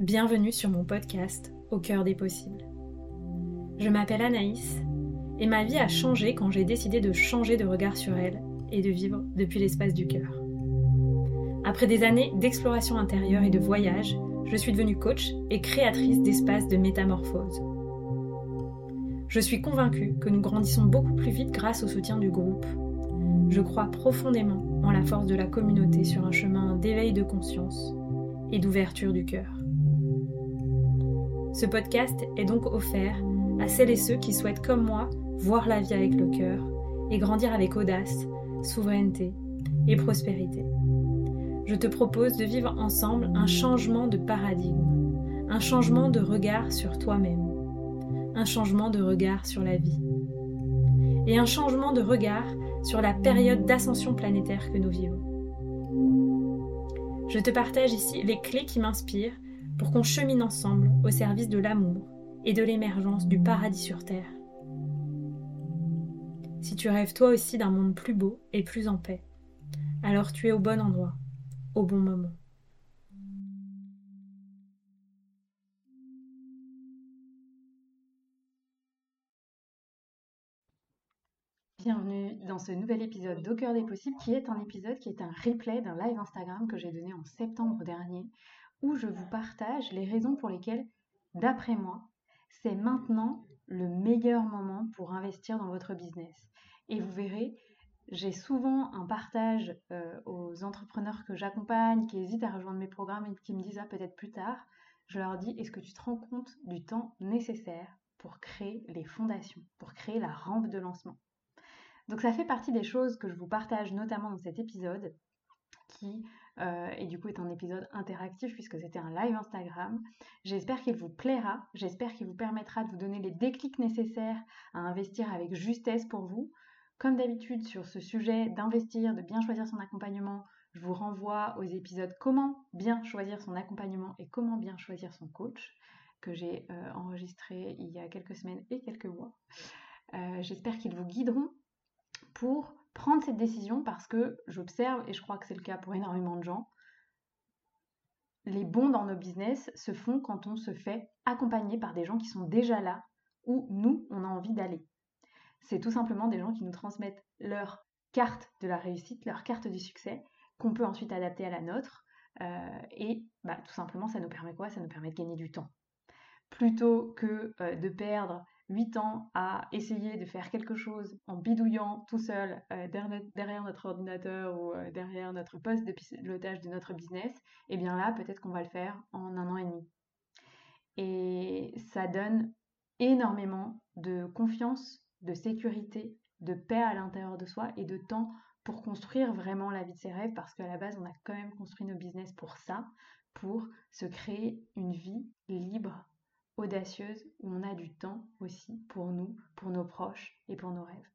Bienvenue sur mon podcast Au cœur des possibles. Je m'appelle Anaïs et ma vie a changé quand j'ai décidé de changer de regard sur elle et de vivre depuis l'espace du cœur. Après des années d'exploration intérieure et de voyage, je suis devenue coach et créatrice d'espaces de métamorphose. Je suis convaincue que nous grandissons beaucoup plus vite grâce au soutien du groupe. Je crois profondément en la force de la communauté sur un chemin d'éveil de conscience et d'ouverture du cœur. Ce podcast est donc offert à celles et ceux qui souhaitent comme moi voir la vie avec le cœur et grandir avec audace, souveraineté et prospérité. Je te propose de vivre ensemble un changement de paradigme, un changement de regard sur toi-même un changement de regard sur la vie et un changement de regard sur la période d'ascension planétaire que nous vivons. Je te partage ici les clés qui m'inspirent pour qu'on chemine ensemble au service de l'amour et de l'émergence du paradis sur Terre. Si tu rêves toi aussi d'un monde plus beau et plus en paix, alors tu es au bon endroit, au bon moment. Bienvenue dans ce nouvel épisode d'Au cœur des possibles qui est un épisode qui est un replay d'un live Instagram que j'ai donné en septembre dernier où je vous partage les raisons pour lesquelles, d'après moi, c'est maintenant le meilleur moment pour investir dans votre business. Et vous verrez, j'ai souvent un partage euh, aux entrepreneurs que j'accompagne qui hésitent à rejoindre mes programmes et qui me disent ah, peut-être plus tard. Je leur dis est-ce que tu te rends compte du temps nécessaire pour créer les fondations, pour créer la rampe de lancement? Donc ça fait partie des choses que je vous partage notamment dans cet épisode qui euh, et du coup est un épisode interactif puisque c'était un live Instagram. J'espère qu'il vous plaira, j'espère qu'il vous permettra de vous donner les déclics nécessaires à investir avec justesse pour vous. Comme d'habitude sur ce sujet d'investir, de bien choisir son accompagnement, je vous renvoie aux épisodes comment bien choisir son accompagnement et comment bien choisir son coach que j'ai euh, enregistré il y a quelques semaines et quelques mois. Euh, j'espère qu'ils vous guideront pour prendre cette décision parce que j'observe, et je crois que c'est le cas pour énormément de gens, les bons dans nos business se font quand on se fait accompagner par des gens qui sont déjà là où nous, on a envie d'aller. C'est tout simplement des gens qui nous transmettent leur carte de la réussite, leur carte du succès, qu'on peut ensuite adapter à la nôtre. Euh, et bah, tout simplement, ça nous permet quoi? Ça nous permet de gagner du temps. Plutôt que euh, de perdre 8 ans à essayer de faire quelque chose en bidouillant tout seul euh, derrière notre ordinateur ou euh, derrière notre poste de pilotage de notre business, et eh bien là, peut-être qu'on va le faire en un an et demi. Et ça donne énormément de confiance, de sécurité, de paix à l'intérieur de soi et de temps pour construire vraiment la vie de ses rêves parce qu'à la base, on a quand même construit nos business pour ça, pour se créer une vie libre audacieuse où on a du temps aussi pour nous, pour nos proches et pour nos rêves.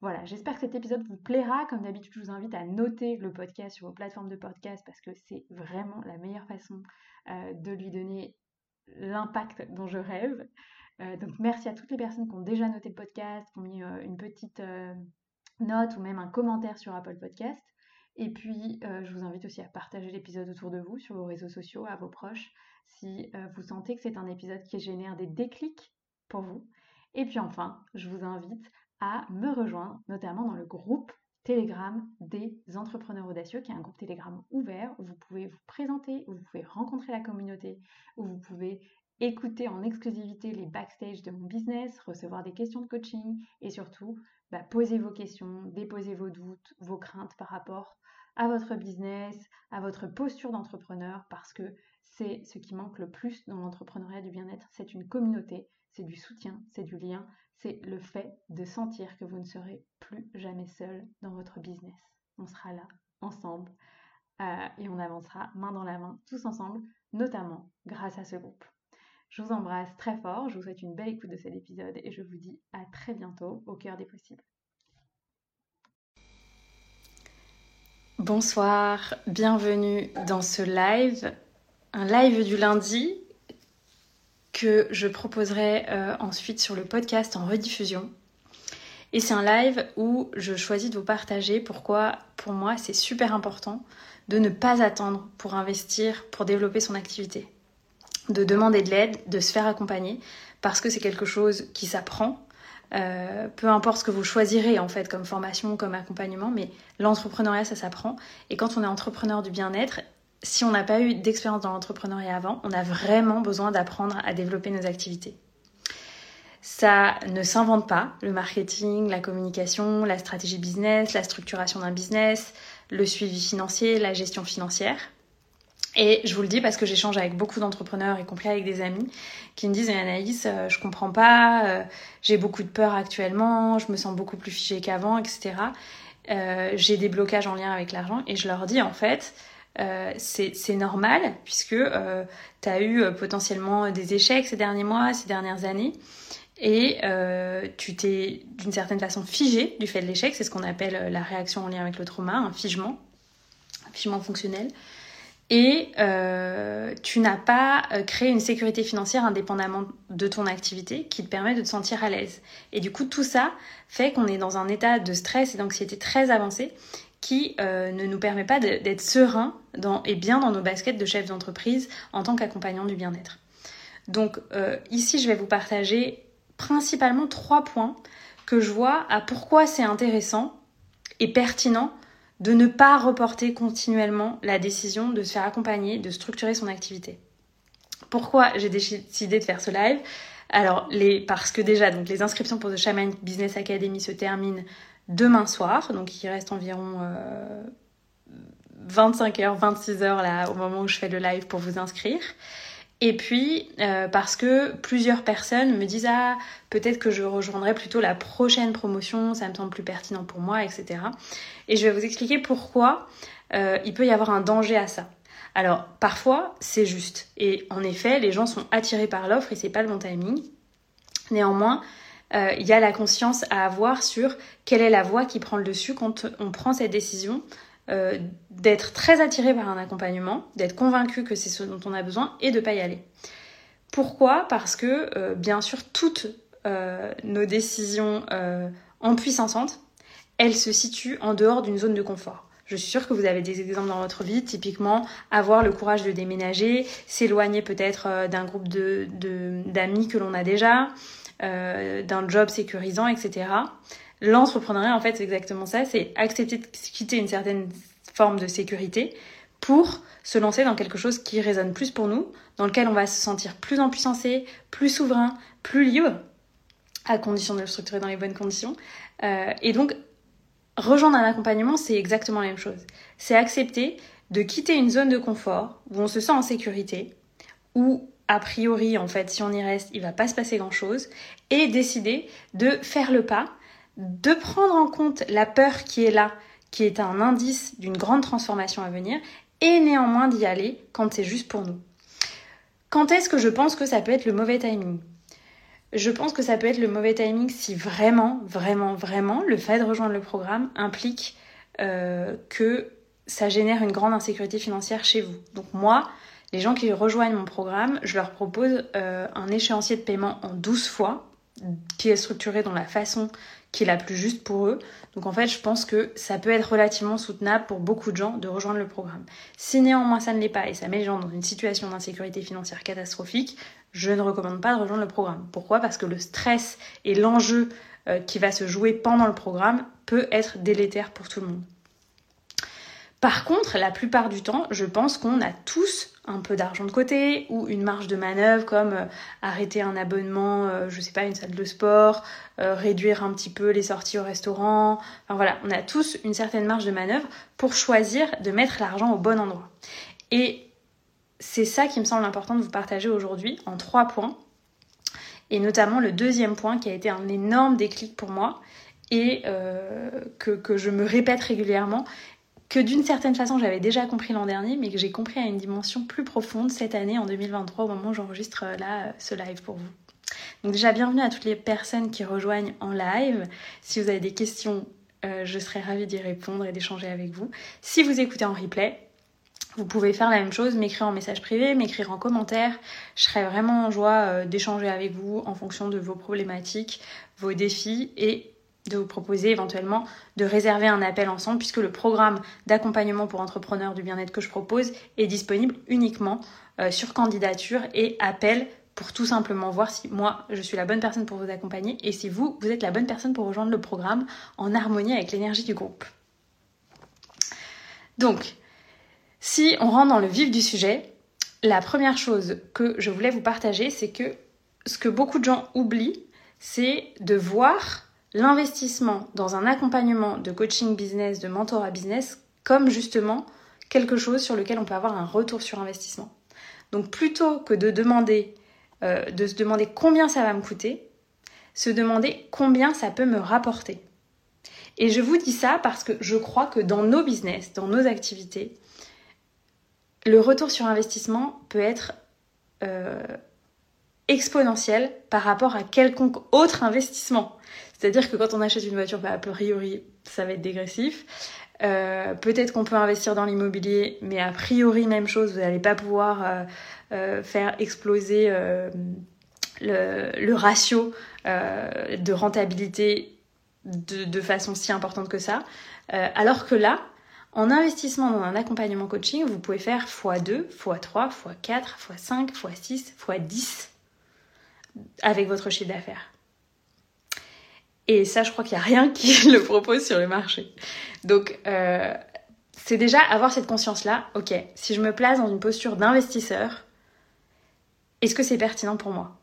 Voilà, j'espère que cet épisode vous plaira. Comme d'habitude, je vous invite à noter le podcast sur vos plateformes de podcast parce que c'est vraiment la meilleure façon euh, de lui donner l'impact dont je rêve. Euh, donc merci à toutes les personnes qui ont déjà noté le podcast, qui ont mis euh, une petite note ou même un commentaire sur Apple Podcast. Et puis, je vous invite aussi à partager l'épisode autour de vous, sur vos réseaux sociaux, à vos proches, si euh, vous sentez que c'est un épisode qui génère des déclics pour vous. Et puis enfin, je vous invite à me rejoindre, notamment dans le groupe Telegram des entrepreneurs audacieux, qui est un groupe Telegram ouvert où vous pouvez vous présenter, où vous pouvez rencontrer la communauté, où vous pouvez écouter en exclusivité les backstage de mon business, recevoir des questions de coaching et surtout bah, poser vos questions, déposer vos doutes, vos craintes par rapport à votre business, à votre posture d'entrepreneur, parce que c'est ce qui manque le plus dans l'entrepreneuriat du bien-être, c'est une communauté, c'est du soutien, c'est du lien, c'est le fait de sentir que vous ne serez plus jamais seul dans votre business. On sera là, ensemble, euh, et on avancera main dans la main, tous ensemble, notamment grâce à ce groupe. Je vous embrasse très fort, je vous souhaite une belle écoute de cet épisode et je vous dis à très bientôt au cœur des possibles. Bonsoir, bienvenue dans ce live un live du lundi que je proposerai euh, ensuite sur le podcast en rediffusion. Et c'est un live où je choisis de vous partager pourquoi pour moi c'est super important de ne pas attendre pour investir, pour développer son activité. de demander de l'aide, de se faire accompagner, parce que c'est quelque chose qui s'apprend. Euh, peu importe ce que vous choisirez en fait comme formation, comme accompagnement, mais l'entrepreneuriat ça s'apprend. Et quand on est entrepreneur du bien-être, si on n'a pas eu d'expérience dans l'entrepreneuriat avant, on a vraiment besoin d'apprendre à développer nos activités. Ça ne s'invente pas, le marketing, la communication, la stratégie business, la structuration d'un business, le suivi financier, la gestion financière. Et je vous le dis parce que j'échange avec beaucoup d'entrepreneurs, y compris avec des amis, qui me disent Anaïs, euh, je comprends pas, euh, j'ai beaucoup de peur actuellement, je me sens beaucoup plus figée qu'avant, etc. Euh, j'ai des blocages en lien avec l'argent et je leur dis en fait, c'est normal puisque tu as eu potentiellement des échecs ces derniers mois, ces dernières années. Et tu t'es d'une certaine façon figé du fait de l'échec, c'est ce qu'on appelle la réaction en lien avec le trauma, un figement, un figement fonctionnel et euh, tu n'as pas euh, créé une sécurité financière indépendamment de ton activité qui te permet de te sentir à l'aise. Et du coup, tout ça fait qu'on est dans un état de stress et d'anxiété très avancé qui euh, ne nous permet pas d'être serein et bien dans nos baskets de chef d'entreprise en tant qu'accompagnant du bien-être. Donc ici, je vais vous partager principalement trois points que je vois à pourquoi c'est intéressant et pertinent de ne pas reporter continuellement la décision de se faire accompagner, de structurer son activité. Pourquoi j'ai décidé de faire ce live? Alors, parce que déjà, donc, les inscriptions pour The Shaman Business Academy se terminent demain soir, donc il reste environ 25 h 26 h là, au moment où je fais le live pour vous inscrire. Et puis, euh, parce que plusieurs personnes me disent Ah, peut-être que je rejoindrai plutôt la prochaine promotion, ça me semble plus pertinent pour moi, etc. Et je vais vous expliquer pourquoi euh, il peut y avoir un danger à ça. Alors, parfois, c'est juste. Et en effet, les gens sont attirés par l'offre et c'est pas le bon timing. Néanmoins, euh, il y a la conscience à avoir sur quelle est la voie qui prend le dessus quand on prend cette décision euh, d'être très attiré par un accompagnement, d'être convaincu que c'est ce dont on a besoin et de ne pas y aller. Pourquoi? Parce que, bien sûr, toutes nos décisions en puissance, elle se situe en dehors d'une zone de confort. Je suis sûre que vous avez des exemples dans votre vie, typiquement avoir le courage de déménager, s'éloigner peut-être euh, d'un groupe d'amis de, d'amis que l'on a déjà, euh, d'un job sécurisant, etc. L'entrepreneuriat, en fait, c'est exactement ça, c'est accepter de quitter une certaine forme de sécurité pour se lancer dans quelque chose qui résonne plus pour nous, dans lequel on va se sentir plus en puissance, plus souverain, plus libre, à condition de le structurer dans les bonnes conditions. Euh, et donc, Rejoindre un accompagnement, c'est exactement la même chose. C'est accepter de quitter une zone de confort où on se sent en sécurité, où a priori, en fait, si on y reste, il va pas se passer grand-chose, et décider de faire le pas, de prendre en compte la peur qui est là, qui est un indice d'une grande transformation à venir, et néanmoins d'y aller quand c'est juste pour nous. Quand est-ce que je pense que ça peut être le mauvais timing? Je pense que ça peut être le mauvais timing si vraiment, vraiment, vraiment le fait de rejoindre le programme implique euh, que ça génère une grande insécurité financière chez vous. Donc moi, les gens qui rejoignent mon programme, je leur propose euh, un échéancier de paiement en 12 fois qui est structuré dans la façon qui est la plus juste pour eux. Donc en fait, je pense que ça peut être relativement soutenable pour beaucoup de gens de rejoindre le programme. Si néanmoins ça ne l'est pas et ça met les gens dans une situation d'insécurité financière catastrophique, je ne recommande pas de rejoindre le programme. Pourquoi? Parce que le stress et l'enjeu euh, qui va se jouer pendant le programme peut être délétère pour tout le monde. Par contre, la plupart du temps, je pense qu'on a tous un peu d'argent de côté ou une marge de manœuvre comme euh, arrêter un abonnement, euh, je sais pas, une salle de sport, réduire un petit peu les sorties au restaurant. Enfin voilà, on a tous une certaine marge de manœuvre pour choisir de mettre l'argent au bon endroit. Et c'est ça qui me semble important de vous partager aujourd'hui en trois points. Et notamment le deuxième point qui a été un énorme déclic pour moi et euh, que, je me répète régulièrement, que d'une certaine façon j'avais déjà compris l'an dernier, mais que j'ai compris à une dimension plus profonde cette année en 2023 au moment où j'enregistre euh, là euh, ce live pour vous. Donc déjà bienvenue à toutes les personnes qui rejoignent en live. Si vous avez des questions, je serai ravie d'y répondre et d'échanger avec vous. Si vous écoutez en replay, vous pouvez faire la même chose, m'écrire en message privé, m'écrire en commentaire. Je serai vraiment en joie euh, d'échanger avec vous en fonction de vos problématiques, vos défis et de vous proposer éventuellement de réserver un appel ensemble puisque le programme d'accompagnement pour entrepreneurs du bien-être que je propose est disponible uniquement euh, sur candidature et appel pour tout simplement voir si moi je suis la bonne personne pour vous accompagner et si vous, vous êtes la bonne personne pour rejoindre le programme en harmonie avec l'énergie du groupe. Donc, si on rentre dans le vif du sujet, la première chose que je voulais vous partager, c'est que ce que beaucoup de gens oublient, c'est de voir l'investissement dans un accompagnement de coaching business, de mentorat business, comme justement quelque chose sur lequel on peut avoir un retour sur investissement. Donc plutôt que de demander, euh, de se demander combien ça va me coûter, se demander combien ça peut me rapporter. Et je vous dis ça parce que je crois que dans nos business, dans nos activités, le retour sur investissement peut être euh, exponentiel par rapport à quelconque autre investissement. C'est-à-dire que quand on achète une voiture, bah, a priori, ça va être dégressif. Euh, peut-être qu'on peut investir dans l'immobilier, mais a priori, même chose, vous n'allez pas pouvoir euh, euh, faire exploser le, ratio de rentabilité de, de, façon si importante que ça. alors que là, en investissement dans un accompagnement coaching, vous pouvez faire x2, x3, x4, x5, x6, x10 avec votre chiffre d'affaires. Et ça, je crois qu'il n'y a rien qui le propose sur le marché. Donc, euh, c'est déjà avoir cette conscience-là. Ok, si je me place dans une posture d'investisseur, est-ce que c'est pertinent pour moi?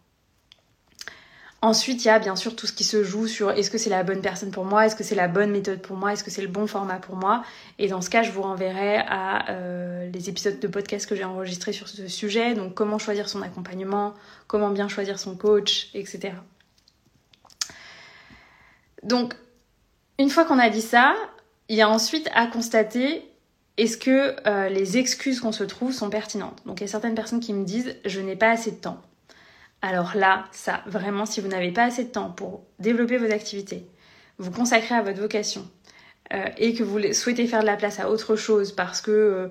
Ensuite, il y a bien sûr tout ce qui se joue sur est-ce que c'est la bonne personne pour moi, est-ce que c'est la bonne méthode pour moi, est-ce que c'est le bon format pour moi. Et dans ce cas, je vous renverrai à euh, les épisodes de podcast que j'ai enregistrés sur ce sujet, donc comment choisir son accompagnement, comment bien choisir son coach, etc. Donc, une fois qu'on a dit ça, il y a ensuite à constater est-ce que euh, les excuses qu'on se trouve sont pertinentes. Donc, il y a certaines personnes qui me disent je n'ai pas assez de temps. Alors là, ça, vraiment, si vous n'avez pas assez de temps pour développer vos activités, vous consacrer à votre vocation euh, et que vous souhaitez faire de la place à autre chose parce que, euh,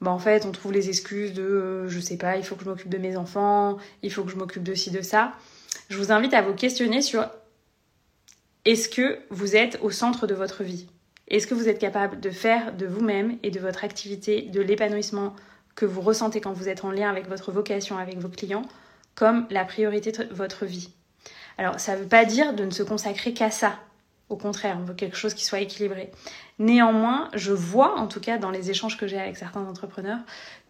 bah, en fait, on trouve les excuses de, je sais pas, il faut que je m'occupe de mes enfants, il faut que je m'occupe de ci, de ça, je vous invite à vous questionner sur est-ce que vous êtes au centre de votre vie? Est-ce que vous êtes capable de faire de vous-même et de votre activité, de l'épanouissement que vous ressentez quand vous êtes en lien avec votre vocation, avec vos clients, comme la priorité de votre vie Alors, ça ne veut pas dire de ne se consacrer qu'à ça. Au contraire, on veut quelque chose qui soit équilibré. Néanmoins, je vois, en tout cas dans les échanges que j'ai avec certains entrepreneurs,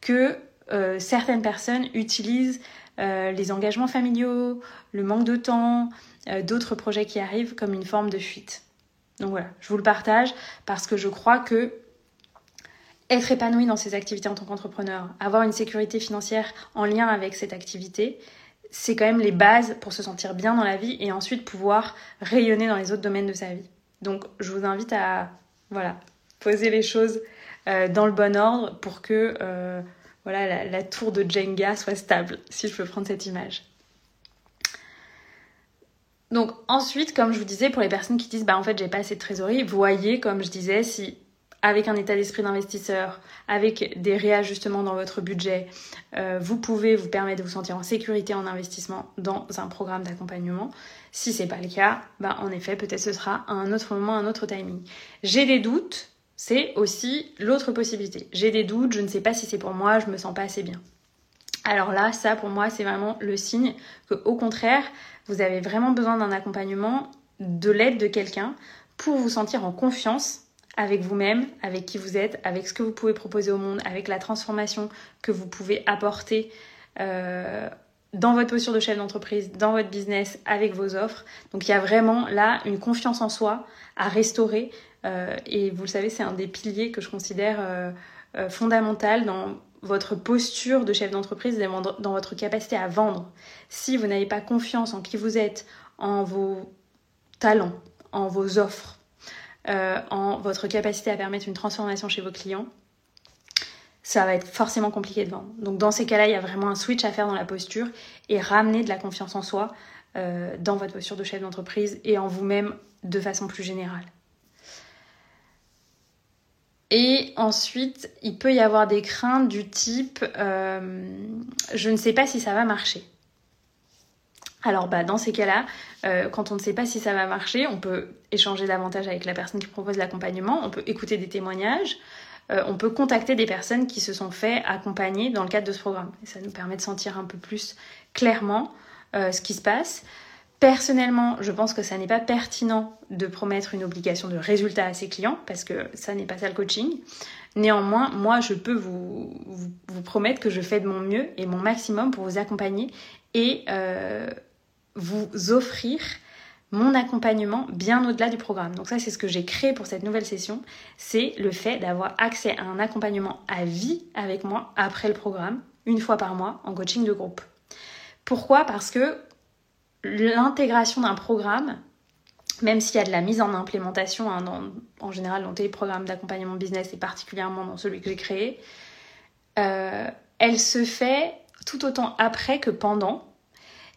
que euh, certaines personnes utilisent euh, les engagements familiaux, le manque de temps, euh, d'autres projets qui arrivent comme une forme de fuite. Donc voilà, je vous le partage parce que je crois que être épanoui dans ses activités en tant qu'entrepreneur, avoir une sécurité financière en lien avec cette activité, c'est quand même les bases pour se sentir bien dans la vie et ensuite pouvoir rayonner dans les autres domaines de sa vie. Donc je vous invite à voilà, poser les choses euh, dans le bon ordre pour que voilà, la, tour de Jenga soit stable, si je peux prendre cette image. Donc ensuite, comme je vous disais, pour les personnes qui disent bah en fait j'ai pas assez de trésorerie, voyez comme je disais si avec un état d'esprit d'investisseur, avec des réajustements dans votre budget, euh, vous pouvez vous permettre de vous sentir en sécurité en investissement dans un programme d'accompagnement. Si c'est pas le cas, bah en effet peut-être ce sera à un autre moment, un autre timing. J'ai des doutes, c'est aussi l'autre possibilité. J'ai des doutes, je ne sais pas si c'est pour moi, je me sens pas assez bien. Alors là, ça pour moi, c'est vraiment le signe que au contraire, vous avez vraiment besoin d'un accompagnement, de l'aide de quelqu'un pour vous sentir en confiance avec vous-même, avec qui vous êtes, avec ce que vous pouvez proposer au monde, avec la transformation que vous pouvez apporter euh, dans votre posture de chef d'entreprise, dans votre business, avec vos offres. Donc il y a vraiment là une confiance en soi à restaurer euh, et vous le savez, c'est un des piliers que je considère euh, fondamental dans votre posture de chef d'entreprise, dans votre capacité à vendre. Si vous n'avez pas confiance en qui vous êtes, en vos talents, en vos offres, en votre capacité à permettre une transformation chez vos clients, ça va être forcément compliqué de vendre. Donc dans ces cas-là, il y a vraiment un switch à faire dans la posture et ramener de la confiance en soi dans votre posture de chef d'entreprise et en vous-même de façon plus générale. Et ensuite, il peut y avoir des craintes du type euh, je ne sais pas si ça va marcher. Alors bah, dans ces cas-là, euh, quand on ne sait pas si ça va marcher, on peut échanger davantage avec la personne qui propose l'accompagnement, on peut écouter des témoignages, euh, on peut contacter des personnes qui se sont fait accompagner dans le cadre de ce programme. Ça nous permet de sentir un peu plus clairement euh, ce qui se passe. Personnellement, je pense que ça n'est pas pertinent de promettre une obligation de résultat à ses clients parce que ça n'est pas ça le coaching. Néanmoins, moi, je peux vous, promettre que je fais de mon mieux et mon maximum pour vous accompagner et vous offrir mon accompagnement bien au-delà du programme. Donc ça, c'est ce que j'ai créé pour cette nouvelle session, c'est le fait d'avoir accès à un accompagnement à vie avec moi après le programme, une fois par mois, en coaching de groupe. Pourquoi? Parce que l'intégration d'un programme, même s'il y a de la mise en implémentation, hein, en général dans tous les programmes d'accompagnement business et particulièrement dans celui que j'ai créé, euh, elle se fait tout autant après que pendant.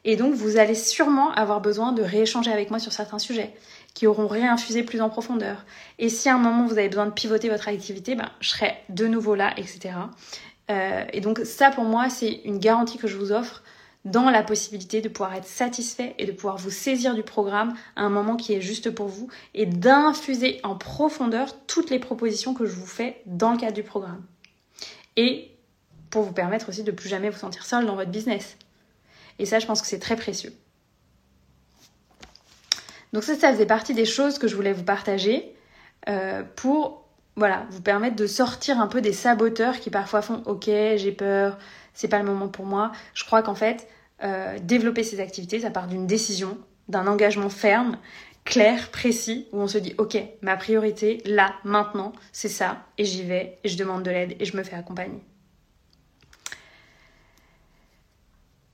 Et donc, vous allez sûrement avoir besoin de rééchanger avec moi sur certains sujets qui auront réinfusé plus en profondeur. Et si à un moment vous avez besoin de pivoter votre activité, ben, je serai de nouveau là, etc. Euh, et donc, ça pour moi, c'est une garantie que je vous offre dans la possibilité de pouvoir être satisfait et de pouvoir vous saisir du programme à un moment qui est juste pour vous et d'infuser en profondeur toutes les propositions que je vous fais dans le cadre du programme. Et pour vous permettre aussi de plus jamais vous sentir seul dans votre business. Et ça, je pense que c'est très précieux. Donc ça, ça faisait partie des choses que je voulais vous partager euh, pour vous permettre de sortir un peu des saboteurs qui parfois font OK, j'ai peur, c'est pas le moment pour moi. Je crois qu'en fait, euh, développer ces activités, ça part d'une décision, d'un engagement ferme, clair, précis, où on se dit ok, ma priorité, là, maintenant, c'est ça, et j'y vais, et je demande de l'aide, et je me fais accompagner.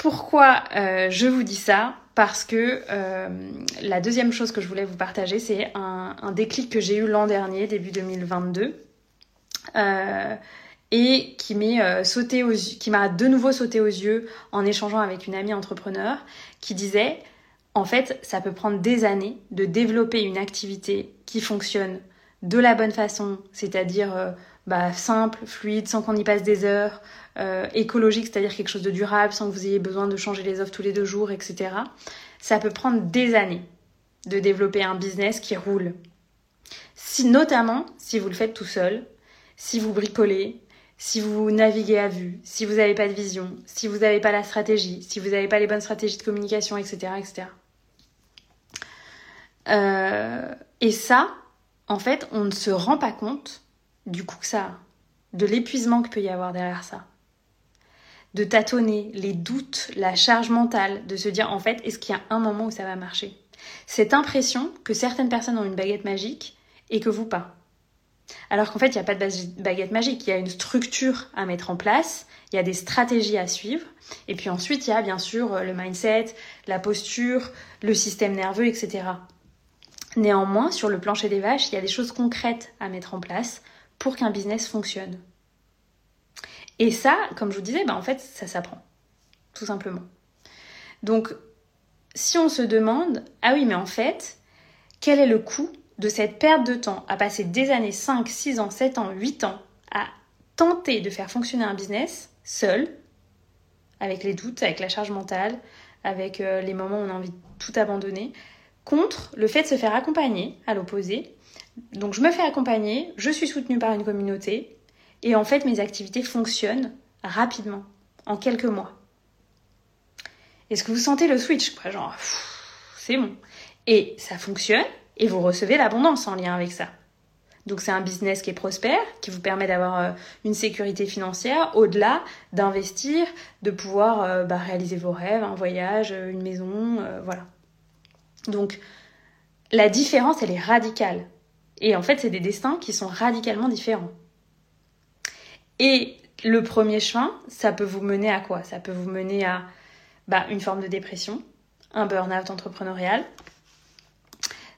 Pourquoi euh, je vous dis ça? Parce que euh, la deuxième chose que je voulais vous partager, c'est un, déclic que j'ai eu l'an dernier, début 2022 et qui euh, sauté qui m'a de nouveau sauté aux yeux en échangeant avec une amie entrepreneur qui disait en fait ça peut prendre des années de développer une activité qui fonctionne de la bonne façon, c'est-à-dire euh, bah, simple, fluide, sans qu'on y passe des heures, euh, écologique, c'est-à-dire quelque chose de durable, sans que vous ayez besoin de changer les offres tous les deux jours, etc. Ça peut prendre des années de développer un business qui roule. Si, notamment si vous le faites tout seul, si vous bricolez, si vous naviguez à vue, si vous n'avez pas de vision, si vous n'avez pas la stratégie, si vous n'avez pas les bonnes stratégies de communication, etc. etc. Euh, et ça, en fait, on ne se rend pas compte du coup que ça de l'épuisement qu'il peut y avoir derrière ça. De tâtonner, les doutes, la charge mentale, de se dire en fait, est-ce qu'il y a un moment où ça va marcher? Cette impression que certaines personnes ont une baguette magique et que vous pas. Alors qu'en fait, il n'y a pas de baguette magique, il y a une structure à mettre en place, il y a des stratégies à suivre, et puis ensuite, il y a bien sûr le mindset, la posture, le système nerveux, etc. Néanmoins, sur le plancher des vaches, il y a des choses concrètes à mettre en place pour qu'un business fonctionne. Et ça, comme je vous disais, bah, en fait, ça s'apprend, tout simplement. Donc, si on se demande, ah oui, mais en fait, quel est le coût de cette perte de temps à passer des années, 5, 6 ans, 7 ans, 8 ans, à tenter de faire fonctionner un business seul, avec les doutes, avec la charge mentale, avec euh, les moments où on a envie de tout abandonner, contre le fait de se faire accompagner à l'opposé. Donc je me fais accompagner, je suis soutenue par une communauté, et en fait mes activités fonctionnent rapidement, en quelques mois. Est-ce que vous sentez le switch? Genre, c'est bon. Et ça fonctionne, et vous recevez l'abondance en lien avec ça. Donc c'est un business qui est prospère, qui vous permet d'avoir euh, une sécurité financière au-delà d'investir, de pouvoir euh, bah, réaliser vos rêves, un voyage, euh, une maison, voilà. Donc la différence, elle est radicale. Et en fait, c'est des destins qui sont radicalement différents. Et le premier chemin, ça peut vous mener à quoi? Ça peut vous mener à bah, une forme de dépression, un burn-out entrepreneurial,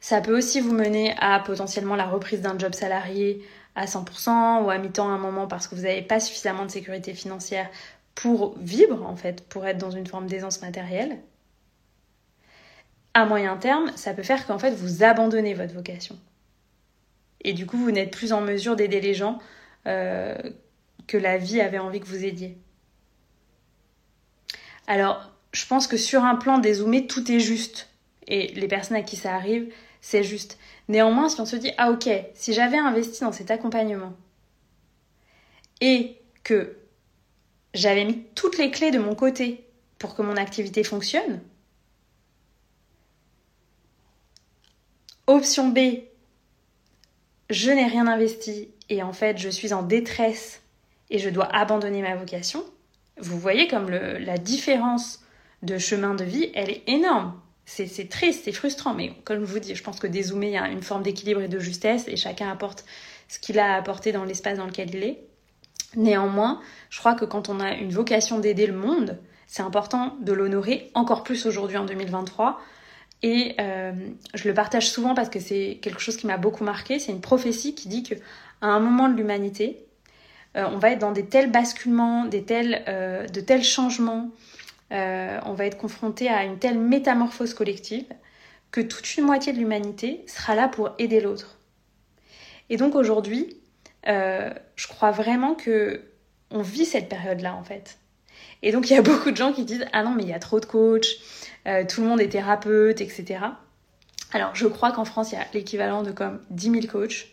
ça peut aussi vous mener à potentiellement la reprise d'un job salarié à 100% ou à mi-temps à un moment parce que vous n'avez pas suffisamment de sécurité financière pour vivre, en fait, pour être dans une forme d'aisance matérielle. À moyen terme, ça peut faire qu'en fait, vous abandonnez votre vocation. Et du coup, vous n'êtes plus en mesure d'aider les gens euh, que la vie avait envie que vous aidiez. Alors, je pense que sur un plan dézoomé, tout est juste. Et les personnes à qui ça arrive, c'est juste. Néanmoins, si on se dit, ah ok, si j'avais investi dans cet accompagnement et que j'avais mis toutes les clés de mon côté pour que mon activité fonctionne, option B, je n'ai rien investi et en fait je suis en détresse et je dois abandonner ma vocation, vous voyez comme la différence de chemin de vie, elle est énorme. C'est triste, c'est frustrant, mais comme je vous dis, je pense que dézoomer, il y a une forme d'équilibre et de justesse et chacun apporte ce qu'il a à apporter dans l'espace dans lequel il est. Néanmoins, je crois que quand on a une vocation d'aider le monde, c'est important de l'honorer encore plus aujourd'hui en 2023. Et euh, je le partage souvent parce que c'est quelque chose qui m'a beaucoup marqué. C'est une prophétie qui dit que un moment de l'humanité, euh, on va être dans des tels basculements, des tels, euh, de tels changements, on va être confronté à une telle métamorphose collective que toute une moitié de l'humanité sera là pour aider l'autre. Et donc aujourd'hui, je crois vraiment que on vit cette période-là en fait. Et donc il y a beaucoup de gens qui disent ah non mais il y a trop de coachs, tout le monde est thérapeute, etc. Alors je crois qu'en France il y a l'équivalent de comme 10 000 coachs,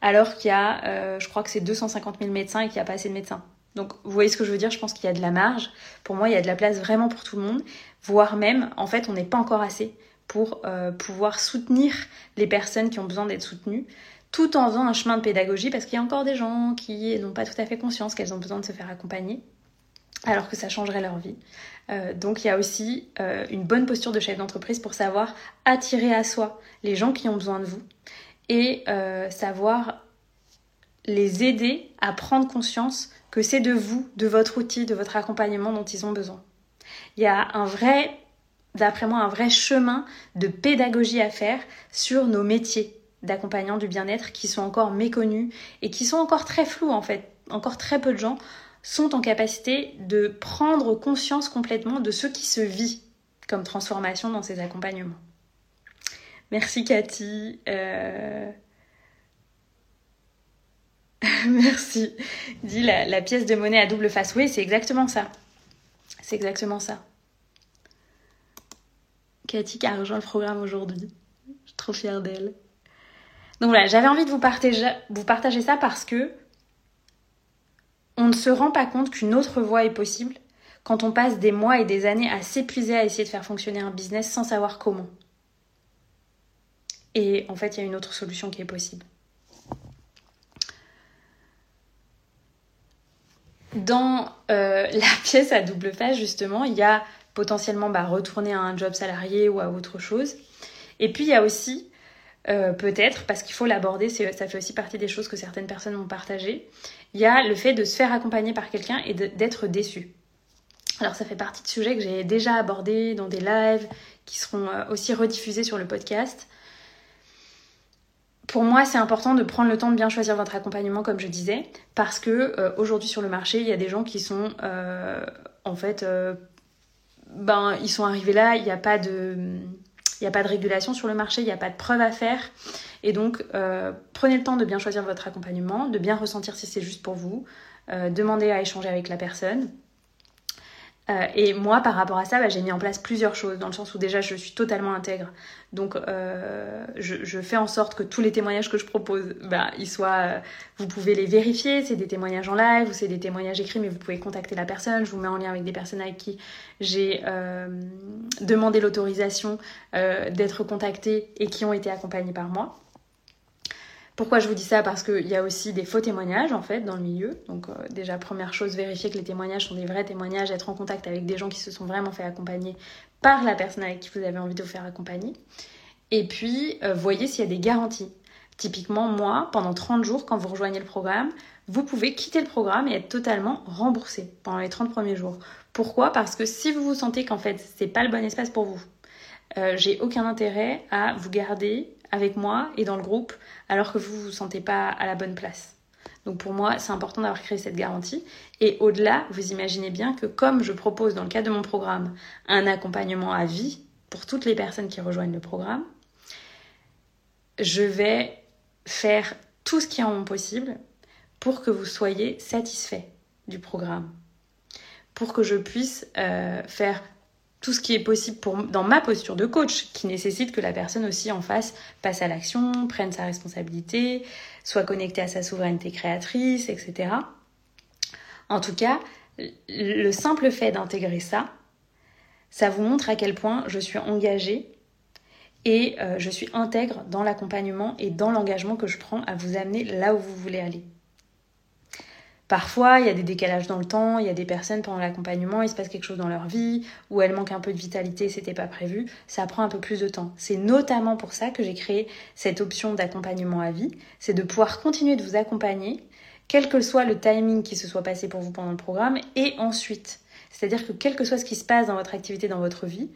alors qu'il y a, euh, je crois que c'est 250 000 médecins et qu'il n'y a pas assez de médecins. Donc vous voyez ce que je veux dire, je pense qu'il y a de la marge. Pour moi il y a de la place vraiment pour tout le monde, voire même en fait on n'est pas encore assez pour pouvoir soutenir les personnes qui ont besoin d'être soutenues tout en faisant un chemin de pédagogie parce qu'il y a encore des gens qui n'ont pas tout à fait conscience qu'elles ont besoin de se faire accompagner alors que ça changerait leur vie. Euh, donc il y a aussi euh, une bonne posture de chef d'entreprise pour savoir attirer à soi les gens qui ont besoin de vous et euh, savoir les aider à prendre conscience que c'est de vous, de votre outil, de votre accompagnement dont ils ont besoin. Il y a un vrai, d'après moi, un vrai chemin de pédagogie à faire sur nos métiers, d'accompagnants du bien-être qui sont encore méconnus et qui sont encore très flous en fait. Encore très peu de gens sont en capacité de prendre conscience complètement de ce qui se vit comme transformation dans ces accompagnements. Merci Cathy. Euh, merci. Dit la, pièce de monnaie à double face. Oui, c'est exactement ça. C'est exactement ça. Cathy qui a rejoint le programme aujourd'hui. Je suis trop fière d'elle. Donc voilà, j'avais envie de vous partager ça parce que on ne se rend pas compte qu'une autre voie est possible quand on passe des mois et des années à s'épuiser à essayer de faire fonctionner un business sans savoir comment. Et en fait, il y a une autre solution qui est possible. Dans euh, la pièce à double face, justement, il y a potentiellement bah, retourner à un job salarié ou à autre chose. Et puis, il y a aussi euh, peut-être, parce qu'il faut l'aborder, ça fait aussi partie des choses que certaines personnes m'ont partagées. Il y a le fait de se faire accompagner par quelqu'un et d'être déçu. Alors ça fait partie de sujets que j'ai déjà abordés dans des lives qui seront euh, aussi rediffusés sur le podcast. Pour moi, c'est important de prendre le temps de bien choisir votre accompagnement, comme je disais, parce que euh, aujourd'hui sur le marché, il y a des gens qui sont en fait, ben ils sont arrivés là, il n'y a pas de il n'y a pas de régulation sur le marché, il n'y a pas de preuves à faire. Et donc, euh, prenez le temps de bien choisir votre accompagnement, de bien ressentir si c'est juste pour vous, euh, demandez à échanger avec la personne. Euh, et moi, par rapport à ça, bah, j'ai mis en place plusieurs choses, dans le sens où déjà je suis totalement intègre. Donc, euh, je, fais en sorte que tous les témoignages que je propose, bah, ils soient, euh, vous pouvez les vérifier. C'est des témoignages en live ou c'est des témoignages écrits, mais vous pouvez contacter la personne. Je vous mets en lien avec des personnes avec qui j'ai demandé l'autorisation d'être contactée et qui ont été accompagnées par moi. Pourquoi je vous dis ça? Parce qu'il y a aussi des faux témoignages en fait dans le milieu. Donc euh, déjà première chose, vérifier que les témoignages sont des vrais témoignages, être en contact avec des gens qui se sont vraiment fait accompagner par la personne avec qui vous avez envie de vous faire accompagner. Et puis euh, voyez s'il y a des garanties. Typiquement moi, pendant 30 jours, quand vous rejoignez le programme, vous pouvez quitter le programme et être totalement remboursé pendant les 30 premiers jours. Pourquoi? Parce que si vous vous sentez qu'en fait c'est pas le bon espace pour vous, euh, j'ai aucun intérêt à vous garder avec moi et dans le groupe alors que vous ne vous sentez pas à la bonne place. Donc pour moi, c'est important d'avoir créé cette garantie. Et au-delà, vous imaginez bien que comme je propose dans le cadre de mon programme un accompagnement à vie pour toutes les personnes qui rejoignent le programme, je vais faire tout ce qui est en mon possible pour que vous soyez satisfait du programme, pour que je puisse euh, faire tout ce qui est possible dans ma posture de coach, qui nécessite que la personne aussi en face passe à l'action, prenne sa responsabilité, soit connectée à sa souveraineté créatrice, etc. En tout cas, le simple fait d'intégrer ça, ça vous montre à quel point je suis engagée et euh, je suis intègre dans l'accompagnement et dans l'engagement que je prends à vous amener là où vous voulez aller. Parfois, il y a des décalages dans le temps, il y a des personnes pendant l'accompagnement, il se passe quelque chose dans leur vie, ou elles manquent un peu de vitalité, c'était pas prévu, ça prend un peu plus de temps. C'est notamment pour ça que j'ai créé cette option d'accompagnement à vie, c'est de pouvoir continuer de vous accompagner, quel que soit le timing qui se soit passé pour vous pendant le programme, et ensuite. C'est-à-dire que quel que soit ce qui se passe dans votre activité, dans votre vie,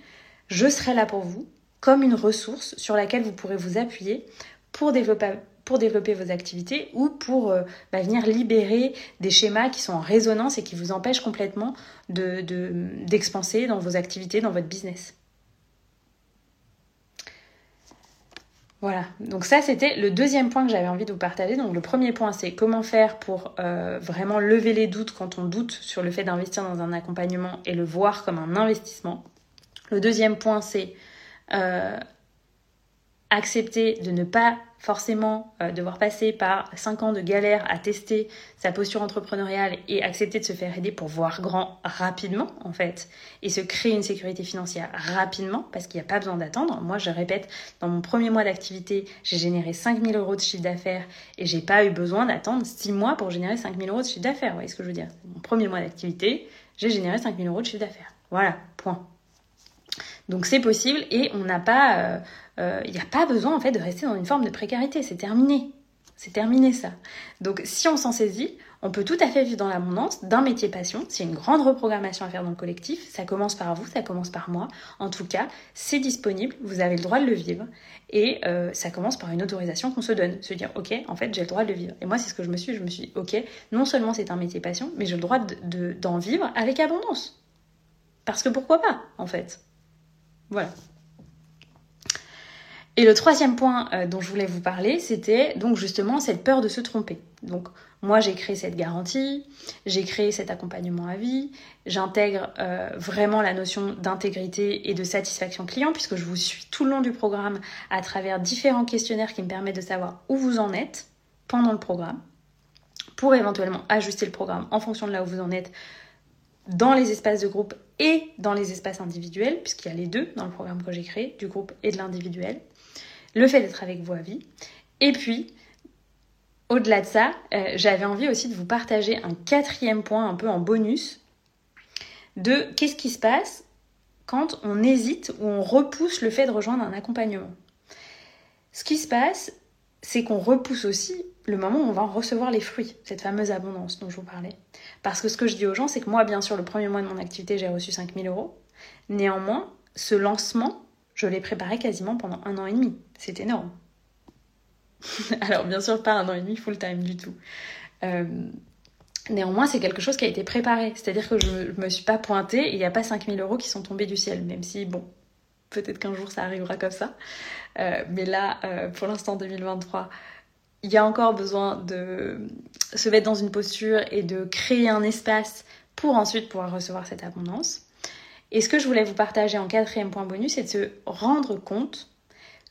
je serai là pour vous, comme une ressource sur laquelle vous pourrez vous appuyer pour développer, pour développer vos activités ou pour euh, bah, venir libérer des schémas qui sont en résonance et qui vous empêchent complètement d'expanser de, dans vos activités, dans votre business. Voilà, donc ça c'était le deuxième point que j'avais envie de vous partager. Donc le premier point c'est comment faire pour euh, vraiment lever les doutes quand on doute sur le fait d'investir dans un accompagnement et le voir comme un investissement. Le deuxième point c'est euh, accepter de ne pas forcément euh, devoir passer par 5 ans de galère à tester sa posture entrepreneuriale et accepter de se faire aider pour voir grand rapidement en fait et se créer une sécurité financière rapidement parce qu'il n'y a pas besoin d'attendre. Moi je répète, dans mon premier mois d'activité, j'ai généré 5000 euros de chiffre d'affaires et j'ai pas eu besoin d'attendre 6 mois pour générer 5000 euros de chiffre d'affaires. Vous voyez ce que je veux dire Mon premier mois d'activité, j'ai généré 5000 euros de chiffre d'affaires. Voilà, point. Donc c'est possible et on n'a pas, il euh, n'y euh, a pas besoin en fait de rester dans une forme de précarité. C'est terminé, c'est terminé ça. Donc si on s'en saisit, on peut tout à fait vivre dans l'abondance d'un métier passion. C'est une grande reprogrammation à faire dans le collectif. Ça commence par vous, ça commence par moi. En tout cas, c'est disponible. Vous avez le droit de le vivre et euh, ça commence par une autorisation qu'on se donne, se dire ok, en fait j'ai le droit de le vivre. Et moi c'est ce que je me suis, je me suis dit ok, non seulement c'est un métier passion, mais j'ai le droit d'en vivre avec abondance. Parce que pourquoi pas en fait. Voilà. Et le troisième point euh, dont je voulais vous parler, c'était donc justement cette peur de se tromper. Donc moi j'ai créé cette garantie, j'ai créé cet accompagnement à vie, j'intègre euh, vraiment la notion d'intégrité et de satisfaction client puisque je vous suis tout le long du programme à travers différents questionnaires qui me permettent de savoir où vous en êtes pendant le programme pour éventuellement ajuster le programme en fonction de là où vous en êtes dans les espaces de groupe et dans les espaces individuels, puisqu'il y a les deux dans le programme que j'ai créé, du groupe et de l'individuel. Le fait d'être avec vous à vie. Et puis, au-delà de ça, euh, j'avais envie aussi de vous partager un quatrième point un peu en bonus de qu'est-ce qui se passe quand on hésite ou on repousse le fait de rejoindre un accompagnement. Ce qui se passe, c'est qu'on repousse aussi le moment où on va en recevoir les fruits, cette fameuse abondance dont je vous parlais. Parce que ce que je dis aux gens, c'est que moi, bien sûr, le premier mois de mon activité, j'ai reçu 5000 euros. Néanmoins, ce lancement, je l'ai préparé quasiment pendant un an et demi. C'est énorme. Alors, bien sûr, pas un an et demi full time du tout. Euh, néanmoins, c'est quelque chose qui a été préparé. C'est-à-dire que je ne me suis pas pointée il n'y a pas 5000 euros qui sont tombés du ciel, même si, bon, peut-être qu'un jour ça arrivera comme ça. Euh, mais là, euh, pour l'instant 2023, il y a encore besoin de se mettre dans une posture et de créer un espace pour ensuite pouvoir recevoir cette abondance. Et ce que je voulais vous partager en quatrième point bonus, c'est de se rendre compte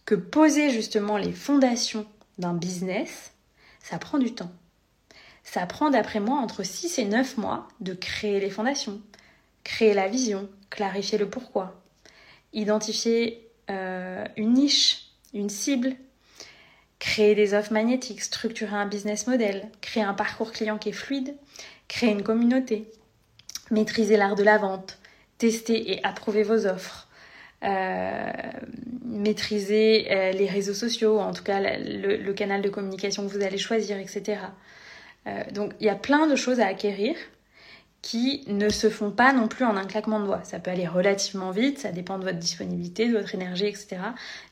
que poser justement les fondations d'un business, ça prend du temps. Ça prend d'après moi entre 6 et 9 mois de créer les fondations, créer la vision, clarifier le pourquoi, identifier euh, une niche, une cible, créer des offres magnétiques, structurer un business model, créer un parcours client qui est fluide, créer une communauté, maîtriser l'art de la vente, tester et approuver vos offres, euh, maîtriser euh, les réseaux sociaux, en tout cas le, canal de communication que vous allez choisir, etc. Euh, donc il y a plein de choses à acquérir qui ne se font pas non plus en un claquement de doigts. Ça peut aller relativement vite, ça dépend de votre disponibilité, de votre énergie, etc.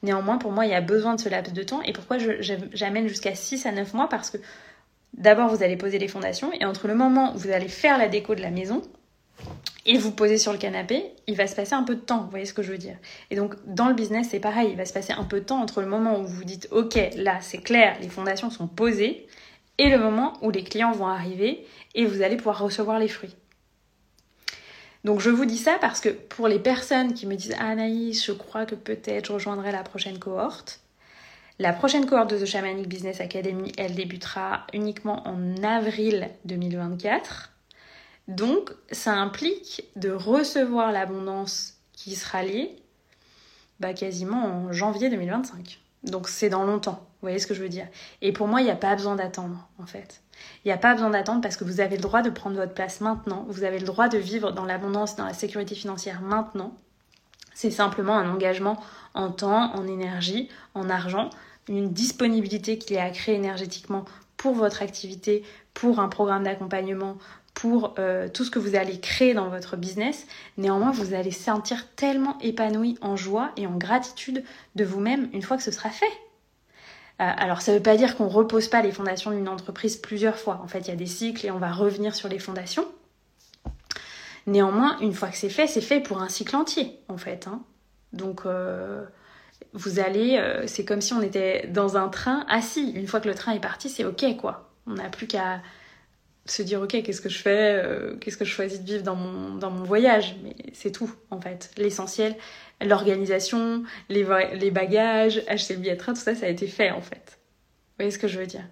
Néanmoins, pour moi, il y a besoin de ce laps de temps. Et pourquoi j'amène jusqu'à 6 à 9 mois? Parce que d'abord, vous allez poser les fondations, et entre le moment où vous allez faire la déco de la maison, et vous poser sur le canapé, il va se passer un peu de temps, vous voyez ce que je veux dire. Et donc dans le business, c'est pareil, il va se passer un peu de temps entre le moment où vous dites OK, là c'est clair, les fondations sont posées, et le moment où les clients vont arriver et vous allez pouvoir recevoir les fruits. Donc je vous dis ça parce que pour les personnes qui me disent ah, Anaïs, je crois que peut-être je rejoindrai la prochaine cohorte. La prochaine cohorte de The Shamanic Business Academy, elle débutera uniquement en avril 2024. Donc ça implique de recevoir l'abondance qui sera liée bah, quasiment en janvier 2025. Donc c'est dans longtemps, vous voyez ce que je veux dire. Et pour moi, il n'y a pas besoin d'attendre, en fait. Il n'y a pas besoin d'attendre parce que vous avez le droit de prendre votre place maintenant, vous avez le droit de vivre dans l'abondance, dans la sécurité financière maintenant. C'est simplement un engagement en temps, en énergie, en argent, une disponibilité qu'il y a à créer énergétiquement pour votre activité, pour un programme d'accompagnement, pour euh, tout ce que vous allez créer dans votre business, néanmoins vous allez sentir tellement épanoui en joie et en gratitude de vous-même une fois que ce sera fait. Euh, alors ça ne veut pas dire qu'on ne repose pas les fondations d'une entreprise plusieurs fois. En fait, il y a des cycles et on va revenir sur les fondations. Néanmoins, une fois que c'est fait, c'est fait pour un cycle entier, en fait. Hein. Donc, euh, vous allez, c'est comme si on était dans un train assis. Une fois que le train est parti, c'est ok, quoi. On n'a plus qu'à se dire ok qu'est-ce que je fais euh, qu'est-ce que je choisis de vivre dans mon, dans mon voyage? Mais c'est tout en fait. L'essentiel l'organisation les, les bagages acheter le billet train tout ça ça a été fait en fait. Vous voyez ce que je veux dire?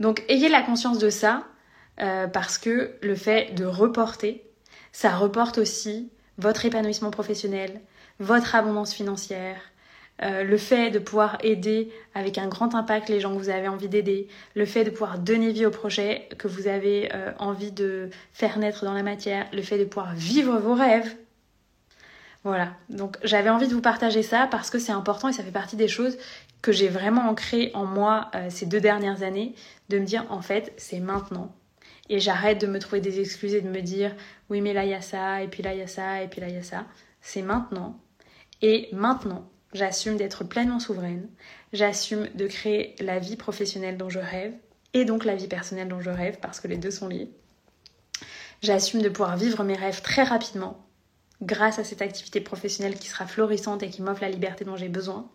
Donc ayez la conscience de ça euh, parce que le fait de reporter ça reporte aussi votre épanouissement professionnel votre abondance financière euh, le fait de pouvoir aider avec un grand impact les gens que vous avez envie d'aider, le fait de pouvoir donner vie au projet que vous avez euh, envie de faire naître dans la matière, le fait de pouvoir vivre vos rêves. Voilà, donc j'avais envie de vous partager ça parce que c'est important et ça fait partie des choses que j'ai vraiment ancrées en moi euh, ces deux dernières années, de me dire en fait c'est maintenant. Et j'arrête de me trouver des excuses et de me dire oui mais là il y a ça, et puis là il y a ça, et puis là il y a ça. C'est maintenant. Et maintenant, J'assume d'être pleinement souveraine. J'assume de créer la vie professionnelle dont je rêve et donc la vie personnelle dont je rêve parce que les deux sont liés. J'assume de pouvoir vivre mes rêves très rapidement grâce à cette activité professionnelle qui sera florissante et qui m'offre la liberté dont j'ai besoin.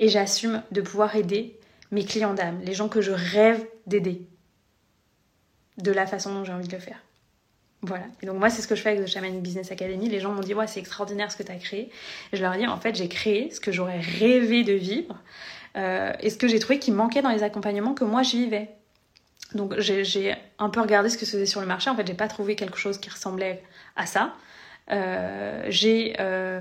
Et j'assume de pouvoir aider mes clients d'âme, les gens que je rêve d'aider, de la façon dont j'ai envie de le faire. Voilà. Et donc moi, c'est ce que je fais avec The Shaman Business Academy. Les gens m'ont dit, ouais, c'est extraordinaire ce que tu as créé. Et je leur ai dit, en fait, j'ai créé ce que j'aurais rêvé de vivre euh, et ce que j'ai trouvé qui manquait dans les accompagnements que moi, je vivais. Donc j'ai un peu regardé ce que se faisait sur le marché. En fait, j'ai pas trouvé quelque chose qui ressemblait à ça. Euh, j'ai euh,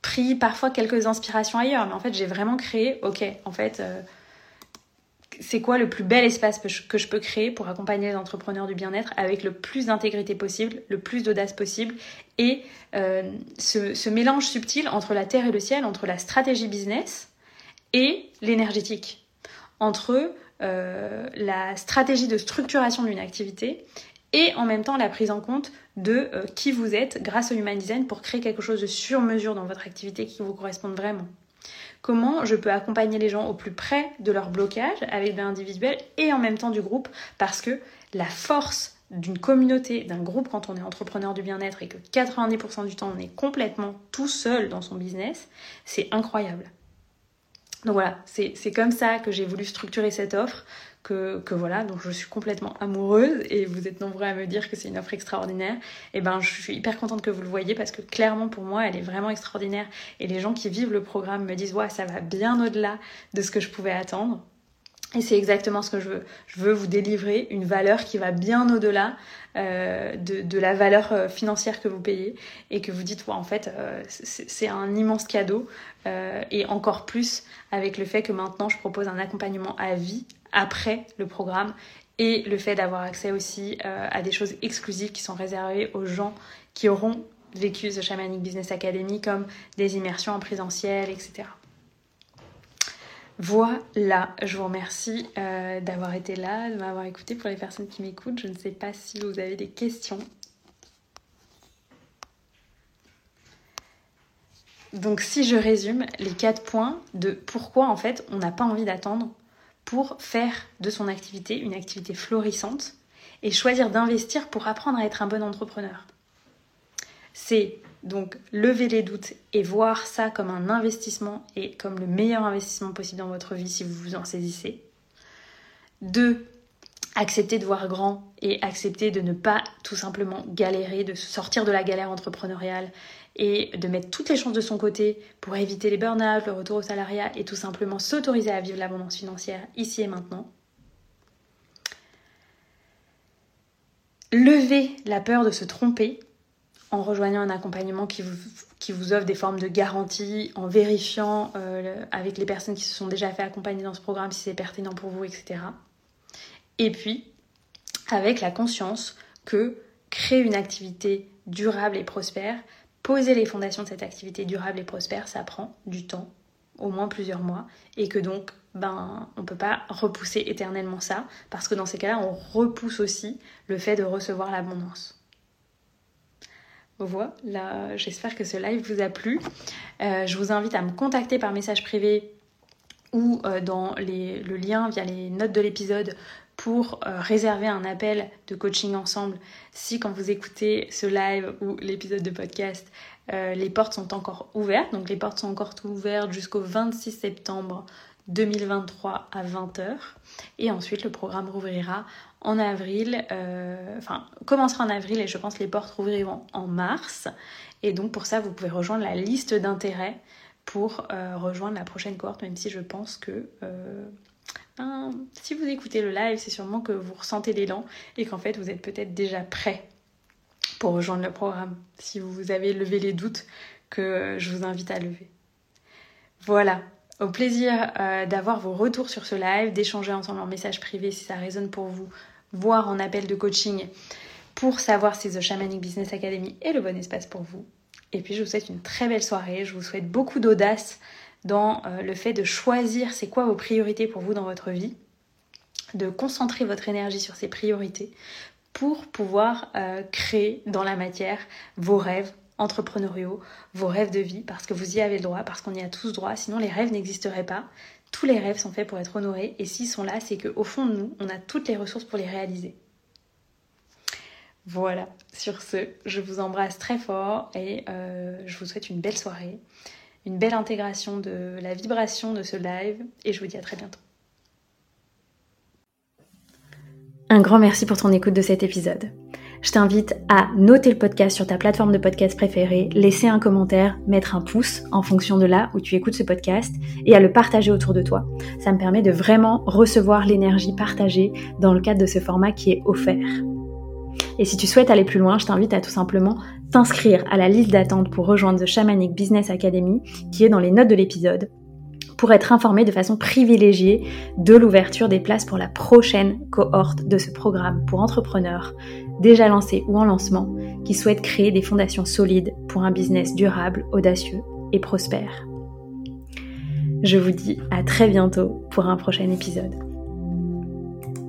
pris parfois quelques inspirations ailleurs, mais en fait, j'ai vraiment créé, ok, en fait, c'est quoi le plus bel espace que je peux créer pour accompagner les entrepreneurs du bien-être avec le plus d'intégrité possible, le plus d'audace possible et euh, ce, mélange subtil entre la terre et le ciel, entre la stratégie business et l'énergétique, entre euh, la stratégie de structuration d'une activité et en même temps la prise en compte de euh, qui vous êtes grâce au Human Design pour créer quelque chose de sur mesure dans votre activité qui vous corresponde vraiment comment je peux accompagner les gens au plus près de leur blocage avec l'individuel et en même temps du groupe parce que la force d'une communauté, d'un groupe quand on est entrepreneur du bien-être et que 90% du temps on est complètement tout seul dans son business, c'est incroyable. Donc voilà, c'est comme ça que j'ai voulu structurer cette offre, que, voilà, donc je suis complètement amoureuse et vous êtes nombreux à me dire que c'est une offre extraordinaire. Et ben je suis hyper contente que vous le voyez parce que clairement pour moi elle est vraiment extraordinaire et les gens qui vivent le programme me disent ouais ça va bien au-delà de ce que je pouvais attendre. Et c'est exactement ce que je veux. Je veux vous délivrer une valeur qui va bien au-delà euh, de, la valeur euh, financière que vous payez et que vous dites, en fait, euh, c'est un immense cadeau. et encore plus avec le fait que maintenant, je propose un accompagnement à vie après le programme et le fait d'avoir accès aussi à des choses exclusives qui sont réservées aux gens qui auront vécu The Shamanic Business Academy comme des immersions en présentiel, etc. Voilà, je vous remercie euh, d'avoir été là, de m'avoir écouté pour les personnes qui m'écoutent. Je ne sais pas si vous avez des questions. Donc si je résume les quatre points de pourquoi en fait on n'a pas envie d'attendre pour faire de son activité une activité florissante et choisir d'investir pour apprendre à être un bon entrepreneur. C'est donc lever les doutes et voir ça comme un investissement et comme le meilleur investissement possible dans votre vie si vous vous en saisissez. Deux, accepter de voir grand et accepter de ne pas tout simplement galérer, de sortir de la galère entrepreneuriale et de mettre toutes les chances de son côté pour éviter les burn-out, le retour au salariat et tout simplement s'autoriser à vivre l'abondance financière ici et maintenant. Lever la peur de se tromper en rejoignant un accompagnement qui vous, qui vous offre des formes de garantie, en vérifiant euh, avec les personnes qui se sont déjà fait accompagner dans ce programme si c'est pertinent pour vous, etc. Et puis, avec la conscience que créer une activité durable et prospère, poser les fondations de cette activité durable et prospère, ça prend du temps, au moins plusieurs mois, et que donc, ben, on ne peut pas repousser éternellement ça, parce que dans ces cas-là, on repousse aussi le fait de recevoir l'abondance. Voilà, j'espère que ce live vous a plu. Euh, je vous invite à me contacter par message privé ou euh, dans le lien via les notes de l'épisode pour euh, réserver un appel de coaching ensemble si quand vous écoutez ce live ou l'épisode de podcast, les portes sont encore ouvertes. Donc les portes sont encore ouvertes jusqu'au 26 septembre 2023 à 20h. Et ensuite le programme rouvrira en avril, euh, enfin commencera en avril et je pense les portes rouvriront en mars. Et donc pour ça vous pouvez rejoindre la liste d'intérêts pour rejoindre la prochaine cohorte, même si je pense que ben, si vous écoutez le live, c'est sûrement que vous ressentez l'élan et qu'en fait vous êtes peut-être déjà prêt pour rejoindre le programme, si vous avez levé les doutes que je vous invite à lever. Voilà, au plaisir euh, d'avoir vos retours sur ce live, d'échanger ensemble en message privé si ça résonne pour vous, voire en appel de coaching pour savoir si The Shamanic Business Academy est le bon espace pour vous. Et puis je vous souhaite une très belle soirée, je vous souhaite beaucoup d'audace dans euh, le fait de choisir c'est quoi vos priorités pour vous dans votre vie, de concentrer votre énergie sur ces priorités pour pouvoir euh, créer dans la matière vos rêves entrepreneuriaux, vos rêves de vie, parce que vous y avez le droit, parce qu'on y a tous droit, sinon les rêves n'existeraient pas. Tous les rêves sont faits pour être honorés, et s'ils sont là, c'est qu'au fond de nous, on a toutes les ressources pour les réaliser. Voilà, sur ce, je vous embrasse très fort et euh, je vous souhaite une belle soirée une belle intégration de la vibration de ce live et je vous dis à très bientôt. Un grand merci pour ton écoute de cet épisode. Je t'invite à noter le podcast sur ta plateforme de podcast préférée, laisser un commentaire, mettre un pouce en fonction de là où tu écoutes ce podcast et à le partager autour de toi. Ça me permet de vraiment recevoir l'énergie partagée dans le cadre de ce format qui est offert. Et si tu souhaites aller plus loin, je t'invite à tout simplement t'inscrire à la liste d'attente pour rejoindre The Shamanic Business Academy qui est dans les notes de l'épisode pour être informé de façon privilégiée de l'ouverture des places pour la prochaine cohorte de ce programme pour entrepreneurs déjà lancés ou en lancement qui souhaitent créer des fondations solides pour un business durable, audacieux et prospère. Je vous dis à très bientôt pour un prochain épisode.